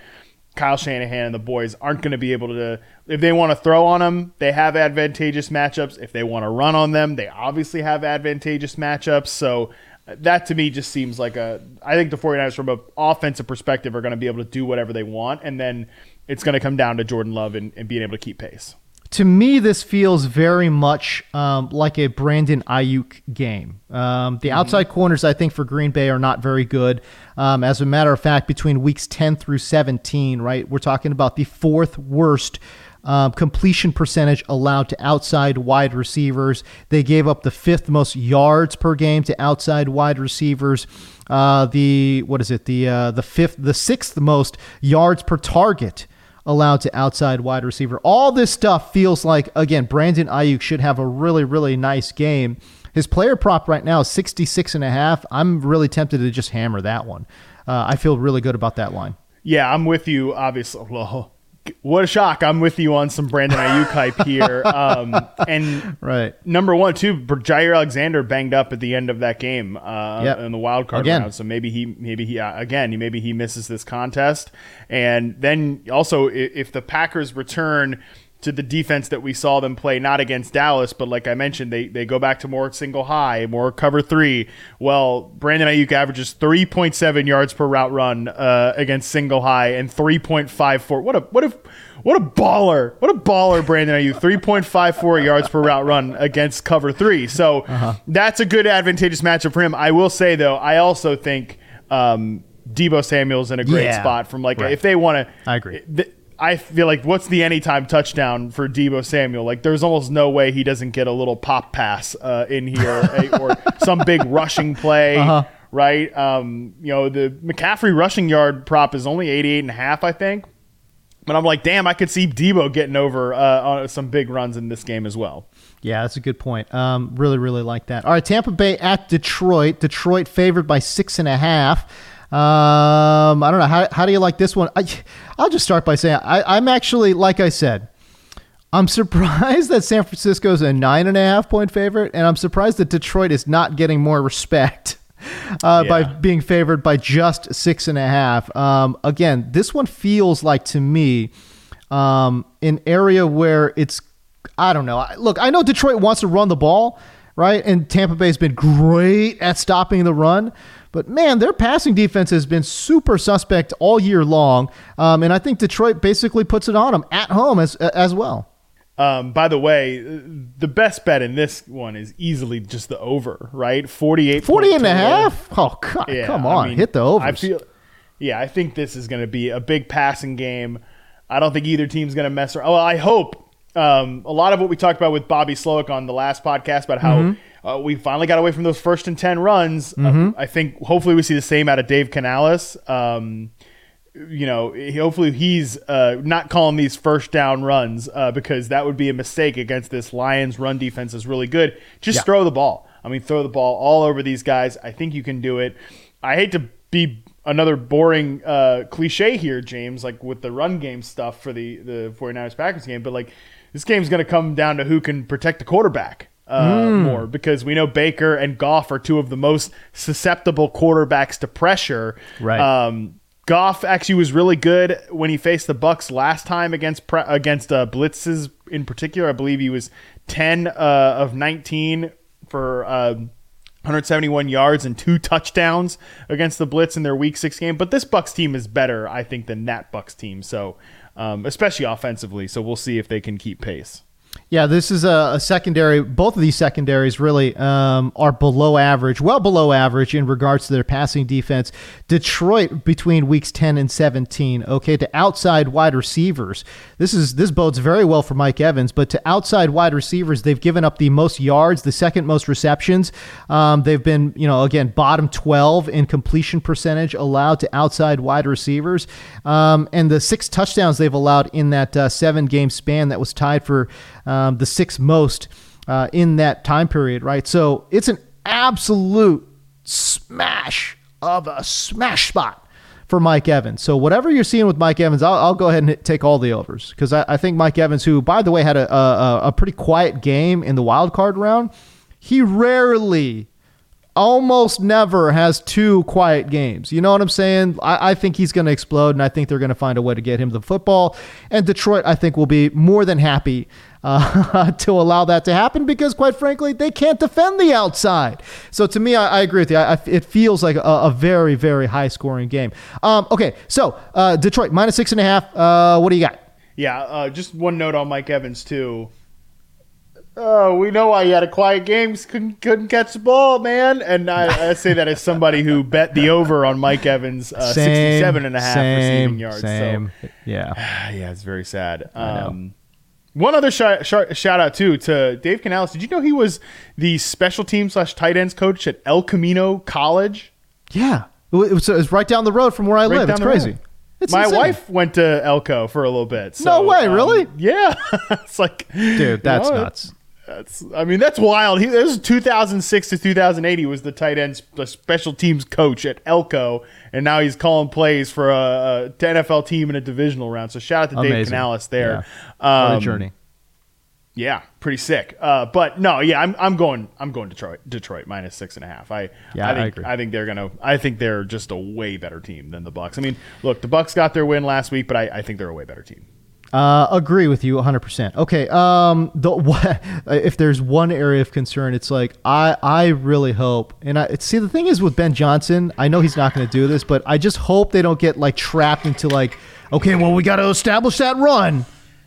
Kyle Shanahan and the boys aren't going to be able to if they want to throw on them, they have advantageous matchups. If they want to run on them, they obviously have advantageous matchups. So that to me just seems like a I think the 49ers from an offensive perspective are going to be able to do whatever they want and then it's going to come down to Jordan Love and, and being able to keep pace. to me, this feels very much um, like a Brandon Aiyuk game. Um, the outside corners, I think, for Green Bay are not very good. Um, as a matter of fact, between weeks 10 through 17, right, we're talking about the fourth worst um, completion percentage allowed to outside wide receivers. They gave up the fifth most yards per game to outside wide receivers. Uh, the what is it? The uh, the fifth, the sixth most yards per target allowed to outside wide receiver. All this stuff feels like again Brandon Aiyuk should have a really really nice game. His player prop right now is 66 and a half. I'm really tempted to just hammer that one. Uh, I feel really good about that line. Yeah, I'm with you. Obviously, well, what a shock! I'm with you on some Brandon Aiyuk hype here. Um, and Right. number one, too, Jaire Alexander banged up at the end of that game uh, Yep. in the wild card Again. round. So maybe he, maybe he, uh, again, maybe he misses this contest. And then also, if the Packers return to the defense that we saw them play, not against Dallas, but like I mentioned, they, they go back to more single high, more cover three. Well, Brandon Aiyuk averages 3.7 yards per route run uh, against single high and 3.54. What a what a what a baller! What a baller, Brandon Aiyuk. 3.54 yards per route run against cover three. So uh-huh. that's a good advantageous matchup for him. I will say though, I also think um, Deebo Samuel's in a great yeah, spot from like right. if they want to. I agree. Th- I feel like what's the anytime touchdown for Deebo Samuel? Like there's almost no way he doesn't get a little pop pass uh, in here or some big rushing play, uh-huh. right? Um, you know, the McCaffrey rushing yard prop is only 88 and a half, I think. But I'm like, damn, I could see Deebo getting over uh, some big runs in this game as well. Yeah, that's a good point. Um, really, really like that. All right, Tampa Bay at Detroit. Detroit favored by six and a half. Um, I don't know. How, how do you like this one? I, I'll just start by saying I, I'm actually, like I said, I'm surprised that San Francisco is a nine and a half point favorite, and I'm surprised that Detroit is not getting more respect uh, yeah. by being favored by just six and a half. Um, again, this one feels like to me um, an area where it's I don't know. Look, I know Detroit wants to run the ball, right? And Tampa Bay has been great at stopping the run. But man, their passing defense has been super suspect all year long, um, and I think Detroit basically puts it on them at home as as well. Um, by the way, the best bet in this one is easily just the over, right? 48 48 and a half? Oh, God, yeah, come on. I mean, Hit the over. I feel Yeah, I think this is going to be a big passing game. I don't think either team's going to mess around. Oh, I hope um, a lot of what we talked about with Bobby Slowik on the last podcast about how mm-hmm. Uh, we finally got away from those first and 10 runs. Uh, mm-hmm. Uh, I think hopefully we see the same out of Dave Canales. Um, you know, hopefully he's uh, not calling these first down runs uh, because that would be a mistake against this Lions run defense is really good. Just yeah. throw the ball. I mean, throw the ball all over these guys. I think you can do it. I hate to be another boring uh, cliche here, James, like with the run game stuff for the, the 49ers Packers game, but like – this game's going to come down to who can protect the quarterback uh, mm. more because we know Baker and Goff are two of the most susceptible quarterbacks to pressure. Right. Um, Goff actually was really good when he faced the Bucs last time against pre- against uh, blitzes in particular. I believe he was ten uh, of nineteen for. Uh, 171 yards and two touchdowns against the blitz in their week six game but this bucs team is better i think than that bucs team so um, especially offensively. So we'll see if they can keep pace. Yeah, this is a, a, secondary. Both of these secondaries really um, are below average, well below average in regards to their passing defense. Detroit between weeks 10 and 17. Okay, to outside wide receivers. This is this bodes very well for Mike Evans, but to outside wide receivers, they've given up the most yards, the second most receptions. Um, they've been, you know, again bottom 12 in completion percentage allowed to outside wide receivers, um, and the six touchdowns they've allowed in that uh, seven game span that was tied for um, the sixth most uh, in that time period, right? So it's an absolute smash of a smash spot for Mike Evans. So whatever you're seeing with Mike Evans, I'll, I'll go ahead and take all the overs because I, I, think Mike Evans, who by the way had a, a, a pretty quiet game in the wild card round, he rarely almost never has two quiet games. You know what I'm saying? I, I think he's going to explode, and I think they're going to find a way to get him the football. And Detroit, I think, will be more than happy uh, to allow that to happen because, quite frankly, they can't defend the outside. So to me, I, I agree with you. I, it feels like a, a, very, very high scoring game. Um, okay, so uh, Detroit minus six and a half. Uh, what do you got? Yeah, uh, just one note on Mike Evans too. Oh, we know why he had a quiet game. Couldn't, couldn't catch the ball, man. And I, I, say that as somebody who bet the over on Mike Evans, uh, same, 67 and a half same, receiving yards. Same. So, yeah. Yeah, it's very sad. Um, one other sh- sh- shout out too to Dave Canales. Did you know he was the special team slash tight ends coach at El Camino College? Yeah, it was, it was right down the road from where I right live. It's crazy. It's My insane. wife went to Elko for a little bit. So, no way, um, really? Yeah, it's like, dude, that's know, nuts. That's, I mean, that's wild. He, this is 2006 to 2008. He was the tight end, the special teams coach at Elko, and now he's calling plays for a, a NFL team in a divisional round. So shout out to Amazing. Dave Canales there. Yeah. Um, journey. Yeah, pretty sick. Uh, but no, yeah, I'm I'm going I'm going Detroit Detroit minus six and a half. I yeah, I think I, I, think they're gonna I think they're just a way better team than the Bucs. I mean, look, the Bucs got their win last week, but I, I think they're a way better team. Uh, agree with you 100%. Okay. Um, the, if there's one area of concern, it's like, I, I really hope, and I see the thing is with Ben Johnson, I know he's not going to do this, but I just hope they don't get like trapped into like, okay, well, we got to establish that run.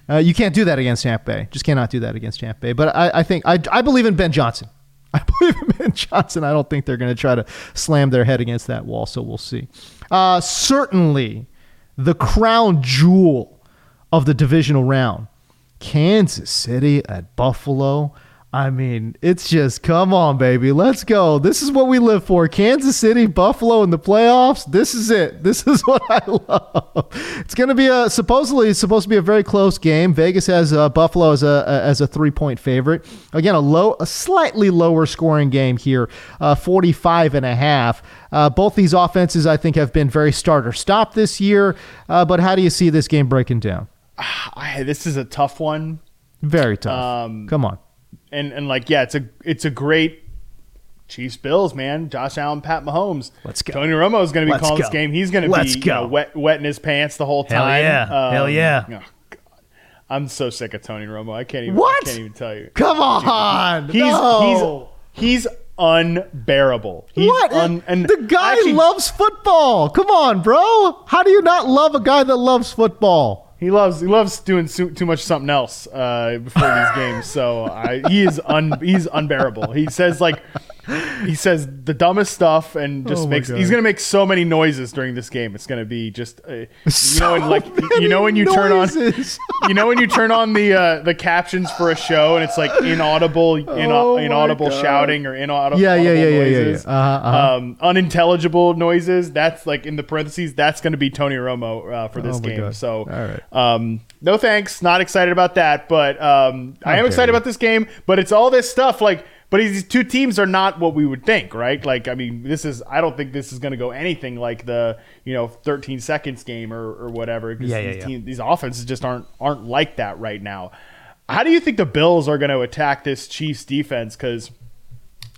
Uh, you can't do that against Tampa Bay. Just cannot do that against Tampa Bay. But I, I think, I, I believe in Ben Johnson. I believe in Ben Johnson. I don't think they're going to try to slam their head against that wall. So we'll see. Uh, certainly, the crown jewel of the divisional round Kansas City at Buffalo. I mean, it's just come on, baby, let's go. This is what we live for. Kansas City, Buffalo in the playoffs. This is it. This is what I love. It's going to be a supposedly supposed to be a very close game. Vegas has uh, Buffalo as a as a three point favorite. Again, a low, a slightly lower scoring game here, uh, 45 and a half. Uh, both these offenses, I think, have been very starter stop this year. Uh, but how do you see this game breaking down? I, this is a tough one. Very tough. Um, Come on and and like yeah, it's a it's a great Chiefs Bills man. Josh Allen, Pat Mahomes. Let's go. Tony Romo is going to be Let's calling go. this game. He's going to Let's be go. you know, wet wet in his pants the whole Hell time. yeah. Um, Hell yeah. oh, God. I'm so sick of Tony Romo. I can't even. What? I can't even tell you. Come on. He's no. he's he's unbearable. He's what? Un, and the guy actually, loves football. Come on, bro. How do you not love a guy that loves football? He loves he loves doing so, too much something else uh, before these games. So I, he is un, he's unbearable. He says like he says the dumbest stuff and just Oh makes he's gonna make so many noises during this game. It's gonna be just uh, you So know and like you know when you turn on you know when you turn on the uh, the captions for a show and it's like inaudible in, Oh inaudible shouting or inaudible Yeah, yeah, yeah, yeah, yeah, yeah. Uh-huh, uh-huh. Um, unintelligible noises. That's like in the parentheses. That's going to be Tony Romo uh, for this Oh game. God. So, right. um, no thanks. Not excited about that. But um, I am excited you. about this game. But it's all this stuff like. But these two teams are not what we would think, right? Like, I mean, this is. I don't think this is going to go anything like the you know 13 seconds game or, or whatever. Yeah, yeah, these, yeah. teams- these offenses just aren't aren't like that right now. How do you think the Bills are going to attack this Chiefs defense? Because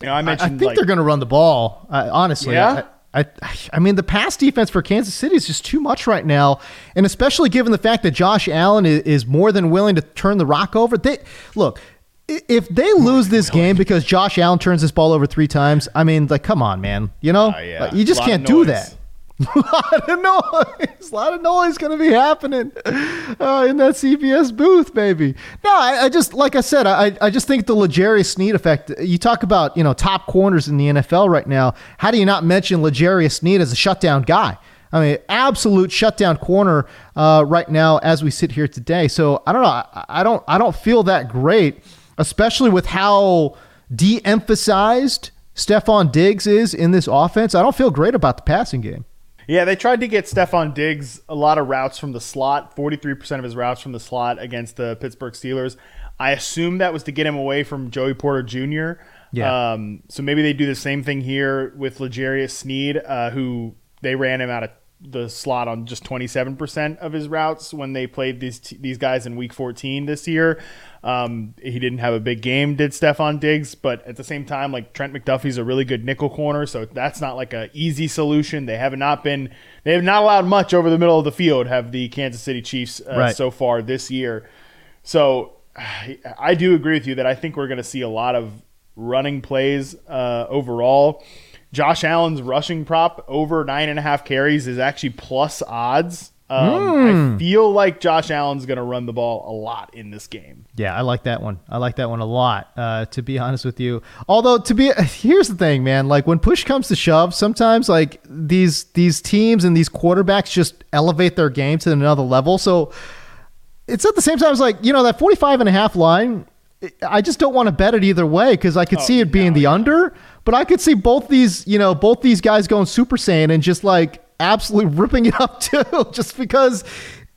you know, I I, I think like, they're going to run the ball. Uh, honestly, Yeah? I, I, I mean, the pass defense for Kansas City is just too much right now, and especially given the fact that Josh Allen is, is more than willing to turn the rock over. They look. If they lose this game because Josh Allen turns this ball over three times, I mean, like, come on, man. You know, Ah, yeah. Like, you just can't do that. a lot of noise. A lot of noise going to be happening uh, in that CBS booth, baby. No, I, I just like I said, I I just think the L'Jarius Sneed effect. You talk about you know top corners in the NFL right now. How do you not mention L'Jarius Sneed as a shutdown guy? I mean, absolute shutdown corner uh, right now as we sit here today. So I don't know. I, I don't. I don't feel that great, especially with how de-emphasized Stefon Diggs is in this offense. I don't feel great about the passing game. Yeah, they tried to get Stefon Diggs a lot of routes from the slot, 43% of his routes from the slot against the Pittsburgh Steelers. I assume that was to get him away from Joey Porter Jr. Yeah. Um, so maybe they do the same thing here with L'Jarius Sneed, uh, who they ran him out of the slot on just 27% of his routes when they played these t- these guys in week 14 this year. Um, he didn't have a big game, did Stefon Diggs, but at the same time, like Trent McDuffie's a really good nickel corner, so that's not like a easy solution. They have not been, they have not allowed much over the middle of the field. Have the Kansas City Chiefs uh, Right. so far this year? So I do agree with you that I think we're going to see a lot of running plays uh, overall. Josh Allen's rushing prop over nine and a half carries is actually plus odds. Um, I feel like Josh Allen's going to run the ball a lot in this game. Yeah, I like that one. I like that one a lot. Uh, to be honest with you, although to be here's the thing, man. Like when push comes to shove, sometimes like these these teams and these quarterbacks just elevate their game to another level. So it's at the same time, it's like you know that 45 and a half line. I just don't want to bet it either way because I could see it being the under, but I could see both these, you know, both these guys going Super Saiyan and just like absolutely ripping it up too, just because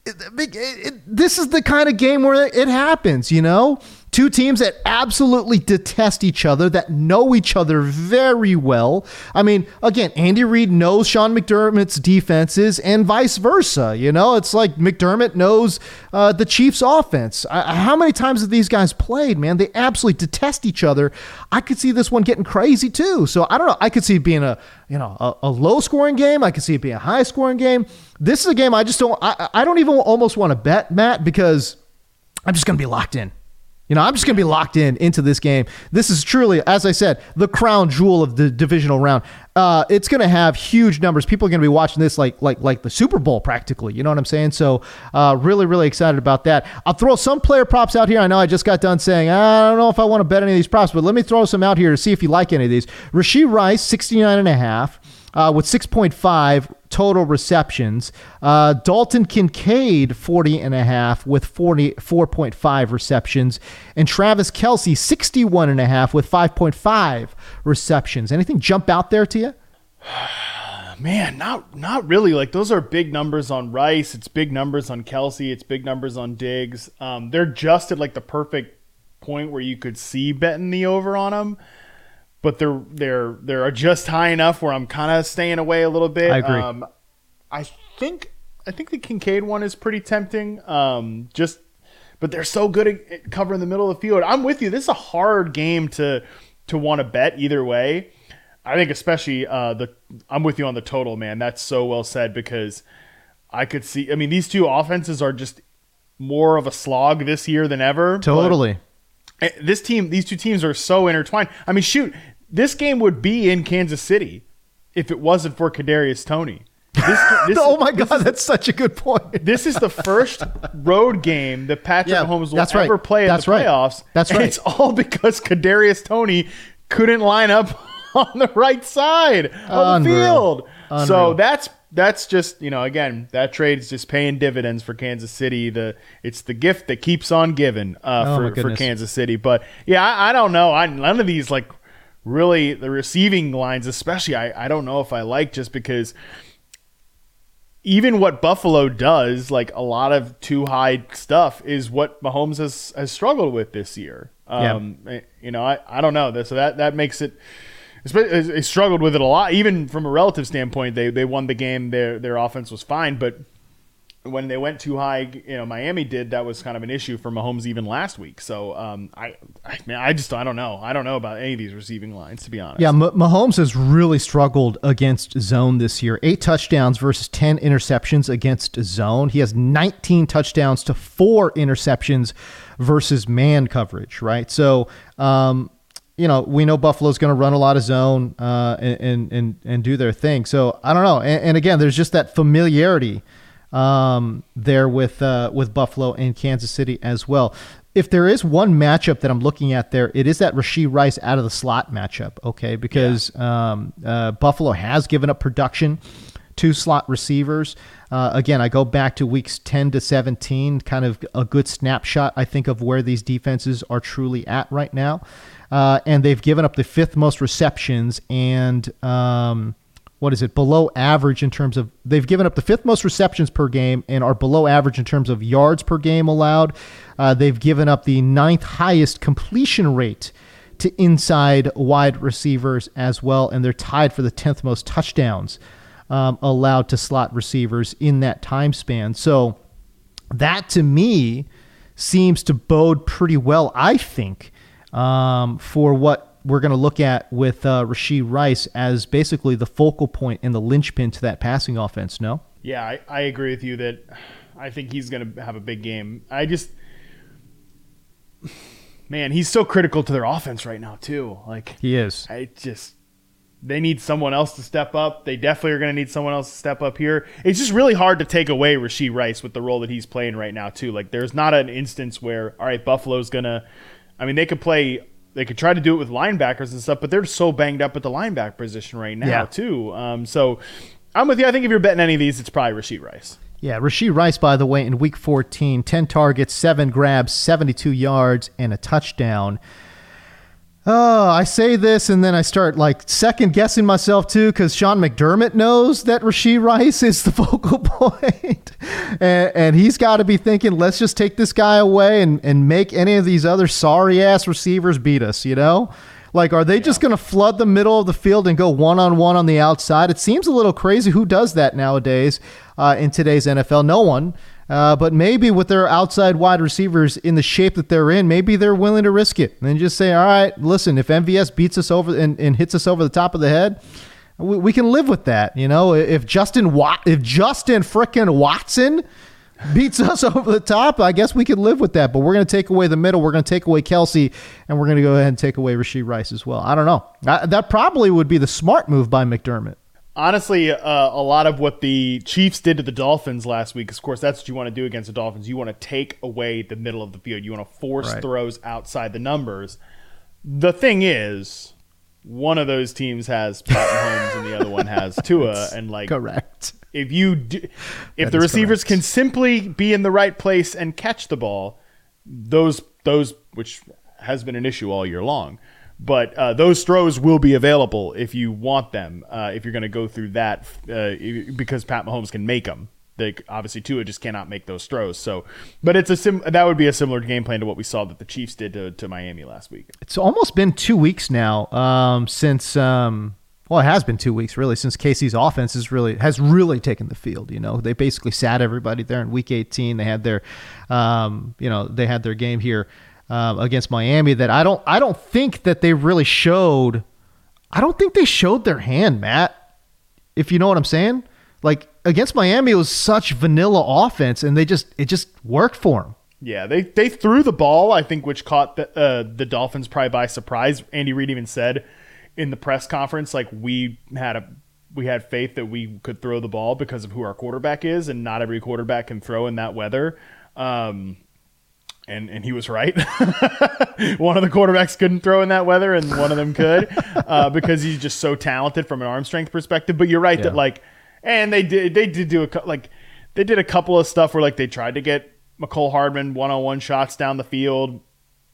it, it, it- this is the kind of game where it happens, you know. Two teams that absolutely detest each other, that know each other very well. I mean, again, Andy Reid knows Sean McDermott's defenses and vice versa. You know, it's like McDermott knows uh, the Chiefs' offense. I, how many times have these guys played, man? They absolutely detest each other. I could see this one getting crazy too. So I don't know. I could see it being a you know a, a low scoring game. I could see it being a high scoring game. This is a game I just don't. I, I don't even almost want to bet Matt because I'm just going to be locked in. You know, I'm just going to be locked in into this game. This is truly, as I said, the crown jewel of the divisional round. Uh, it's going to have huge numbers. People are going to be watching this like like like the Super Bowl practically. You know what I'm saying? So, uh, really, really excited about that. I'll throw some player props out here. I know I just got done saying I don't know if I want to bet any of these props, but let me throw some out here to see if you like any of these. Rashee Rice, 69 and a half uh, with 6.5 total receptions. Uh, Dalton Kincaid, 40 and a half with 44.5 receptions. And Travis Kelce, 61 and a half with 5.5 receptions. Anything jump out there to you? Man, not not really. Like those are big numbers on Rice. It's big numbers on Kelce. It's big numbers on Diggs. Um, they're just at like the perfect point where you could see betting the over on them but they're they're they're just high enough where I'm kind of staying away a little bit. I agree. Um, I think I think the Kincaid one is pretty tempting. Um, just but they're so good at covering the middle of the field. I'm with you. This is a hard game to to want to bet either way. I think especially uh, the I'm with you on the total, man. That's so well said because I could see. I mean, these two offenses are just more of a slog this year than ever. Totally. Eh, this team, these two teams are so intertwined. I mean, shoot, this game would be in Kansas City if it wasn't for Kadarius Toney. This, this, oh my god, is, that's such a good point. this is the first road game that Patrick yeah, Mahomes will ever right. play in that's the playoffs. Right. That's right. It's all because Kadarius Toney couldn't line up on the right side of the field. Unreal. So that's that's just you know again that trade is just paying dividends for Kansas City. The it's the gift that keeps on giving uh, oh for for Kansas City. But yeah, I, I don't know. I, none of these like really the receiving lines, especially, I, I don't know if I like just because even what Buffalo does, like a lot of too high stuff, is what Mahomes has, has struggled with this year. Um, yeah. You know, I, I don't know. So that, that makes it. They eh, eh, struggled with it a lot, even from a relative standpoint. They they won the game. Their their offense was fine, but when they went too high, you know, Miami did. That was kind of an issue for Mahomes even last week. So, um, I, I man, I just I don't know. I don't know about any of these receiving lines to be honest. Yeah, M- Mahomes has really struggled against zone this year. Eight touchdowns versus ten interceptions against zone. He has 19 touchdowns to four interceptions versus man coverage. Right. So, um, you know, we know Buffalo's going to run a lot of zone uh, and, and and do their thing. So I don't know. And, and again, there's just that familiarity um, there with uh, with Buffalo and Kansas City as well. If there is one matchup that I'm looking at there, it is that Rashee Rice out of the slot matchup. Okay, because yeah. um, uh, Buffalo has given up production to slot receivers. Uh, again, I go back to weeks 10 to 17, kind of a good snapshot, I think, of where these defenses are truly at right now. Uh, and they've given up the fifth most receptions and um, what is it below average in terms of they've given up the fifth most receptions per game and are below average in terms of yards per game allowed. Uh, they've given up the ninth highest completion rate to inside wide receivers as well, and they're tied for the tenth most touchdowns um, allowed to slot receivers in that time span. So that to me seems to bode pretty well, I think, um, for what we're going to look at with uh, Rashee Rice as basically the focal point and the linchpin to that passing offense. No. Yeah, I, I agree with you that I think he's going to have a big game. I just, man, he's so critical to their offense right now too. Like he is. I just they need someone else to step up. They definitely are going to need someone else to step up here. It's just really hard to take away Rashee Rice with the role that he's playing right now too. Like there's not an instance where all right, Buffalo's going to I mean, they could play they could try to do it with linebackers and stuff, but they're so banged up at the linebacker position right now yeah. too. Um, so I'm with you. I think if you're betting any of these, it's probably Rashee Rice. Yeah, Rashee Rice, by the way, in Week 14, 10 targets, seven grabs, 72 yards, and a touchdown. Oh, I say this and then I start like second guessing myself too because Sean McDermott knows that Rashee Rice is the focal point. and, and he's got to be thinking, let's just take this guy away and, and make any of these other sorry ass receivers beat us, you know? Like, are they yeah. just going to flood the middle of the field and go one on one on the outside? It seems a little crazy. Who does that nowadays uh, in today's NFL? No one. Uh, but maybe with their outside wide receivers in the shape that they're in, maybe they're willing to risk it and just say, all right, listen, if MVS beats us over and, and hits us over the top of the head, we, we can live with that. You know, if Justin Wat, if Justin frickin' Watson beats us over the top, I guess we can live with that. But we're going to take away the middle. We're going to take away Kelce, and we're going to go ahead and take away Rashee Rice as well. I don't know. I, that probably would be the smart move by McDermott. Honestly, uh, a lot of what the Chiefs did to the Dolphins last week, of course, that's what you want to do against the Dolphins. You want to take away the middle of the field. You want to force right. throws outside the numbers. The thing is, one of those teams has Pat Mahomes and the other one has Tua, and like correct if you do, if that the receivers correct. can simply be in the right place and catch the ball, those those which has been an issue all year long, but uh, those throws will be available if you want them. Uh, if you're going to go through that, uh, because Pat Mahomes can make them. They obviously Tua just cannot make those throws. So, but it's a sim. That would be a similar game plan to what we saw that the Chiefs did to, to Miami last week. It's almost been two weeks now um, since. Um well, it has been two weeks really since KC's offense has really has really taken the field. You know, they basically sat everybody there in Week 18. They had their, um, you know, they had their game here uh, against Miami. That I don't I don't think that they really showed. I don't think they showed their hand, Matt. If you know what I'm saying, like against Miami, it was such vanilla offense, and they just it just worked for them. Yeah, they they threw the ball, I think, which caught the uh, the Dolphins probably by surprise. Andy Reid even said in the press conference, like we had a we had faith that we could throw the ball because of who our quarterback is, and not every quarterback can throw in that weather. Um, and and he was right. one of the quarterbacks couldn't throw in that weather, and one of them could uh, because he's just so talented from an arm strength perspective. But you're right yeah. that like, and they did they did do a like they did a couple of stuff where like they tried to get Mecole Hardman one on one shots down the field.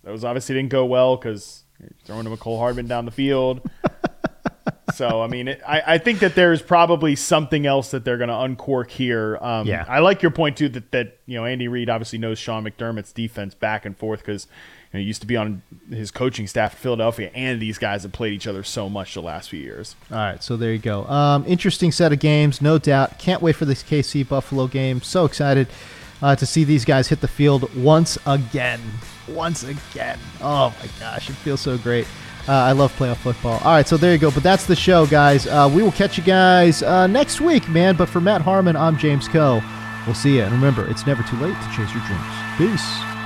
Those obviously didn't go well because throwing to Mecole Hardman down the field. so I mean, it, I, I think that there's probably something else that they're going to uncork here. Um, yeah, I like your point too that that you know Andy Reid obviously knows Sean McDermott's defense back and forth because you know, he used to be on his coaching staff at Philadelphia, and these guys have played each other so much the last few years. All right, so there you go. Um, interesting set of games, no doubt. Can't wait for this KC Buffalo game. So excited uh, to see these guys hit the field once again once again. Oh my gosh, it feels so great. Uh, I love playoff football. All right, so there you go. But that's the show, guys. Uh, we will catch you guys uh, next week, man. But for Matt Harmon, I'm James Koh. We'll see you. And remember, it's never too late to chase your dreams. Peace.